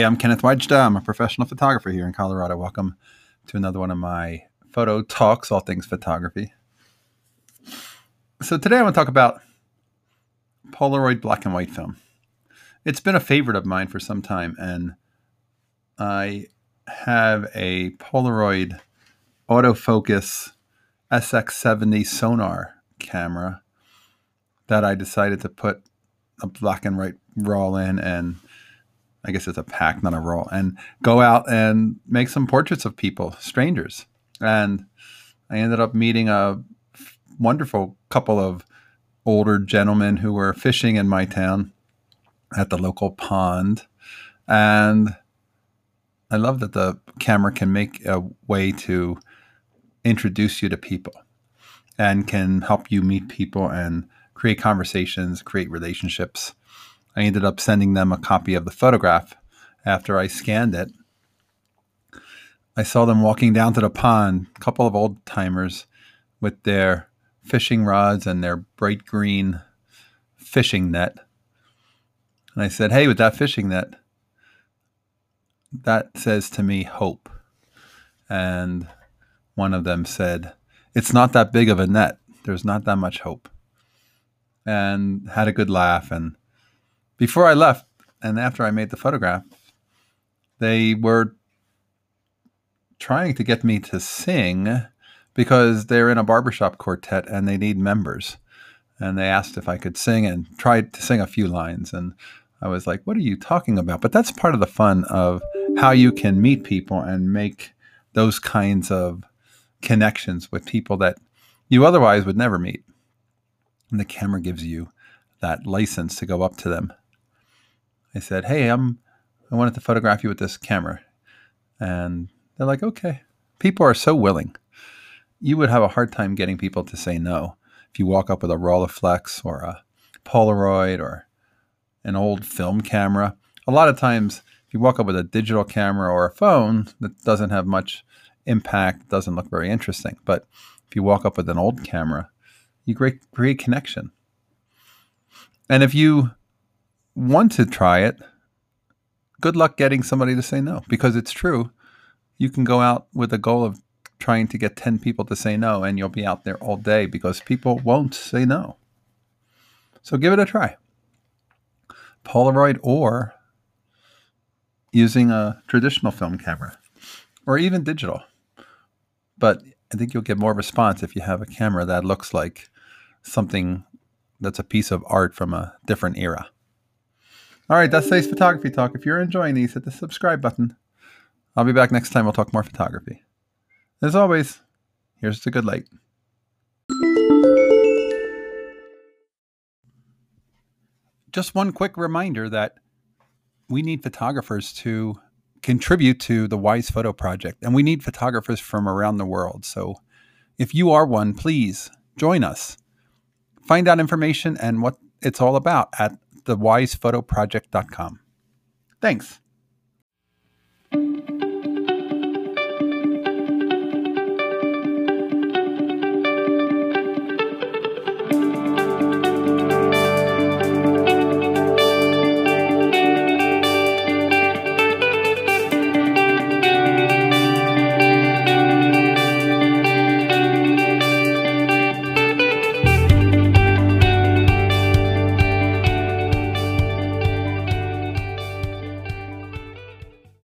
Hey, I'm Kenneth Wajda. I'm a professional photographer here in Colorado. Welcome to another one of my photo talks, all things photography. So, today I want to talk about Polaroid black and white film. It's been a favorite of mine for some time, and I have a Polaroid autofocus SX70 sonar camera that I decided to put a black and white roll in and I guess it's a pack, not a roll, and go out and make some portraits of people, strangers. And I ended up meeting a wonderful couple of older gentlemen who were fishing in my town at the local pond. And I love that the camera can make a way to introduce you to people and can help you meet people and create conversations, create relationships. I ended up sending them a copy of the photograph after I scanned it. I saw them walking down to the pond, a couple of old timers with their fishing rods and their bright green fishing net. And I said, Hey, with that fishing net, that says to me hope. And one of them said, It's not that big of a net. There's not that much hope. And had a good laugh. And before I left and after I made the photograph, they were trying to get me to sing because they're in a barbershop quartet and they need members. And they asked if I could sing and tried to sing a few lines. And I was like, what are you talking about? But that's part of the fun of how you can meet people and make those kinds of connections with people that you otherwise would never meet. And the camera gives you that license to go up to them I said, "Hey, I'm I wanted to photograph you with this camera," and they're like, "Okay." People are so willing. You would have a hard time getting people to say no if you walk up with a Rolleiflex or a Polaroid or an old film camera. A lot of times, if you walk up with a digital camera or a phone that doesn't have much impact, doesn't look very interesting. But if you walk up with an old camera, you create, create connection. And if you want to try it, good luck getting somebody to say no because it's true. You can go out with a goal of trying to get 10 people to say no, and you'll be out there all day because people won't say no. So give it a try. Polaroid or using a traditional film camera or even digital. But I think you'll get more response if you have a camera that looks like something that's a piece of art from a different era. All right, that's today's photography talk. If you're enjoying these, hit the subscribe button. I'll be back next time. We'll talk more photography. As always, here's the good light. Just one quick reminder that we need photographers to contribute to the Wise Photo Project, and we need photographers from around the world. So if you are one, please join us. Find out information and what it's all about at thewisephotoproject.com. Thanks.